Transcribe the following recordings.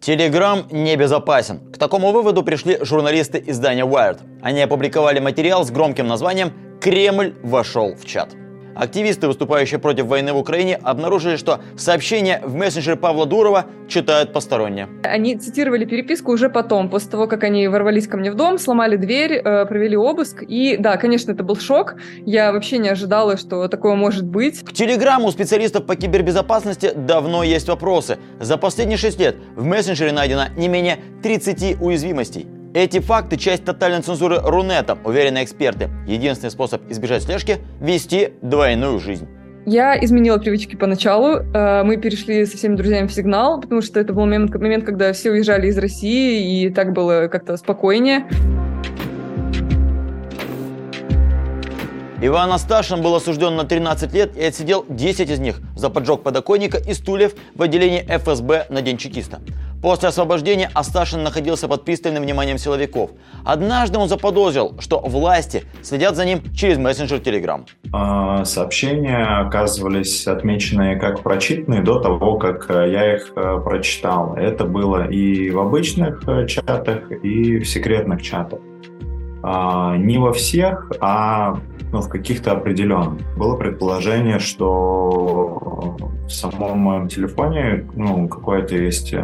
Телеграм небезопасен. К такому выводу пришли журналисты издания Wired. Они опубликовали материал с громким названием «Кремль вошел в чат». Активисты, выступающие против войны в Украине, обнаружили, что сообщения в мессенджере Павла Дурова читают посторонние. Они цитировали переписку уже потом, после того, как они ворвались ко мне в дом, сломали дверь, э, провели обыск. И да, конечно, это был шок. Я вообще не ожидала, что такое может быть. К Телеграму у специалистов по кибербезопасности давно есть вопросы. За последние 6 лет в мессенджере найдено не менее 30 уязвимостей. Эти факты – часть тотальной цензуры Рунета, уверены эксперты. Единственный способ избежать слежки – вести двойную жизнь. Я изменила привычки поначалу. Э, мы перешли со всеми друзьями в сигнал, потому что это был момент, момент когда все уезжали из России, и так было как-то спокойнее. Иван Асташин был осужден на 13 лет и отсидел 10 из них за поджог подоконника и стульев в отделении ФСБ на День чекиста. После освобождения Асташин находился под пристальным вниманием силовиков. Однажды он заподозрил, что власти следят за ним через мессенджер Telegram. А, сообщения оказывались отмеченные как прочитанные до того, как э, я их э, прочитал. Это было и в обычных э, чатах, и в секретных чатах. А, не во всех, а ну, в каких-то определенных. Было предположение, что в самом моем телефоне ну, какое-то есть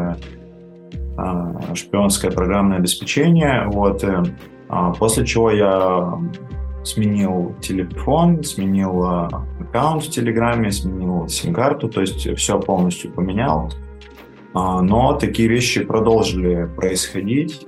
а, шпионское программное обеспечение. Вот, э, а, после чего я сменил телефон, сменил а, аккаунт в Телеграме, сменил сим-карту, то есть все полностью поменял. Но такие вещи продолжили происходить.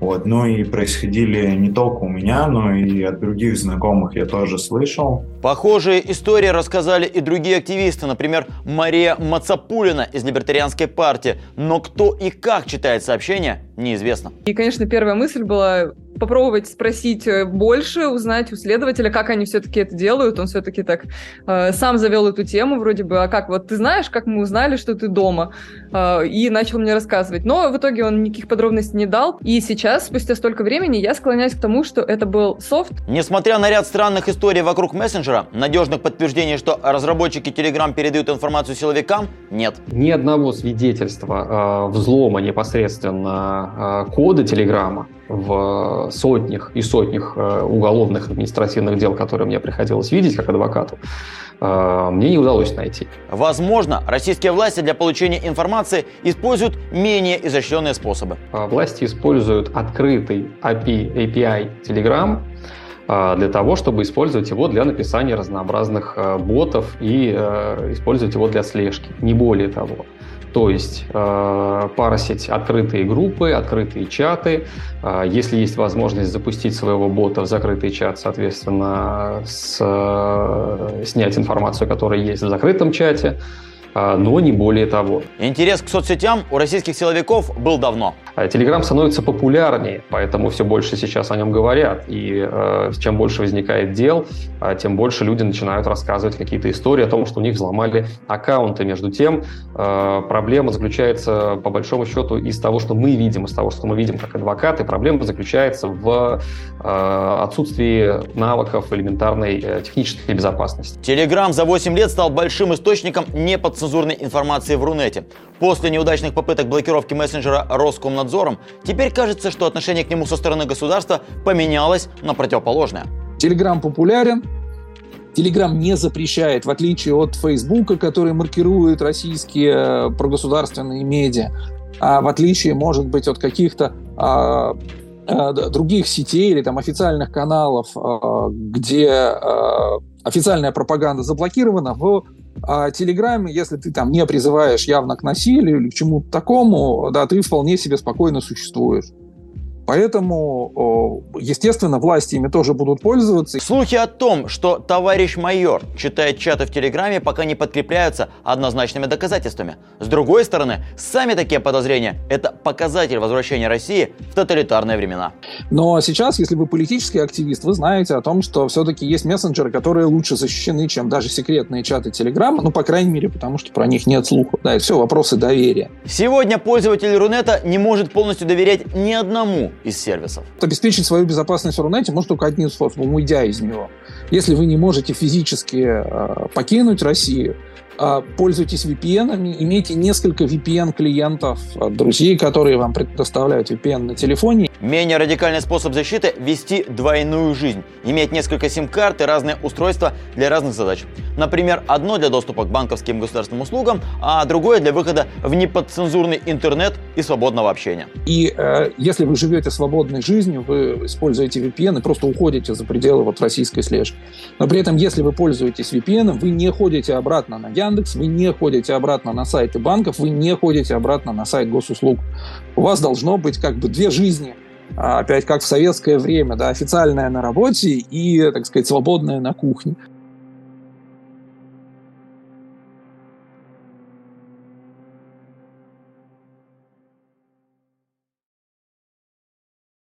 Вот. Ну и происходили не только у меня, но и от других знакомых я тоже слышал. Похожие истории рассказали и другие активисты, например, Мария Мацапулина из Либертарианской партии. Но кто и как читает сообщения, неизвестно. И, конечно, первая мысль была попробовать спросить э, больше, узнать у следователя, как они все-таки это делают. Он все-таки так э, сам завел эту тему вроде бы, а как вот ты знаешь, как мы узнали, что ты дома, э, и начал мне рассказывать. Но в итоге он никаких подробностей не дал. И сейчас, спустя столько времени, я склоняюсь к тому, что это был софт. Несмотря на ряд странных историй вокруг мессенджера, надежных подтверждений, что разработчики Telegram передают информацию силовикам, нет. Ни одного свидетельства э, взлома непосредственно э, кода Телеграма в сотнях и сотнях э, уголовных административных дел, которые мне приходилось видеть как адвокату, э, мне не удалось найти. Возможно, российские власти для получения информации используют менее изощренные способы. Э, власти используют открытый API, API Telegram для того, чтобы использовать его для написания разнообразных ботов и использовать его для слежки, не более того. То есть э, парсить открытые группы, открытые чаты. Э, если есть возможность запустить своего бота в закрытый чат, соответственно, с, э, снять информацию, которая есть в закрытом чате, а, но не более того. Интерес к соцсетям у российских силовиков был давно. Телеграм становится популярнее, поэтому все больше сейчас о нем говорят. И э, чем больше возникает дел, э, тем больше люди начинают рассказывать какие-то истории о том, что у них взломали аккаунты. Между тем, э, проблема заключается, по большому счету, из того, что мы видим, из того, что мы видим как адвокаты, проблема заключается в э, отсутствии навыков элементарной э, технической безопасности. Телеграм за 8 лет стал большим источником неподсознательного цензурной информации в Рунете. После неудачных попыток блокировки мессенджера Роскомнадзором, теперь кажется, что отношение к нему со стороны государства поменялось на противоположное. Телеграм популярен, Телеграм не запрещает, в отличие от Фейсбука, который маркирует российские э, прогосударственные медиа, а в отличие, может быть, от каких-то а, других сетей или там официальных каналов, а, где а, официальная пропаганда заблокирована, в Телеграме, если ты там не призываешь явно к насилию или к чему-то такому, да, ты вполне себе спокойно существуешь. Поэтому, естественно, власти ими тоже будут пользоваться. Слухи о том, что товарищ майор читает чаты в Телеграме, пока не подкрепляются однозначными доказательствами. С другой стороны, сами такие подозрения – это показатель возвращения России в тоталитарные времена. Но сейчас, если вы политический активист, вы знаете о том, что все-таки есть мессенджеры, которые лучше защищены, чем даже секретные чаты Телеграма, ну, по крайней мере, потому что про них нет слуха. Да, и все вопросы доверия. Сегодня пользователь Рунета не может полностью доверять ни одному из сервисов. Обеспечить свою безопасность в Рунете может только одним способом, уйдя из него. Если вы не можете физически э, покинуть Россию, пользуйтесь VPN, имейте несколько VPN-клиентов, друзей, которые вам предоставляют VPN на телефоне. Менее радикальный способ защиты – вести двойную жизнь. Иметь несколько сим-карт и разные устройства для разных задач. Например, одно для доступа к банковским государственным услугам, а другое для выхода в неподцензурный интернет и свободного общения. И э, если вы живете свободной жизнью, вы используете VPN и просто уходите за пределы вот российской слежки. Но при этом, если вы пользуетесь VPN, вы не ходите обратно на Яндекс, вы не ходите обратно на сайты банков, вы не ходите обратно на сайт госуслуг. У вас должно быть как бы две жизни – а, опять как в советское время, да, официальная на работе и, так сказать, свободная на кухне.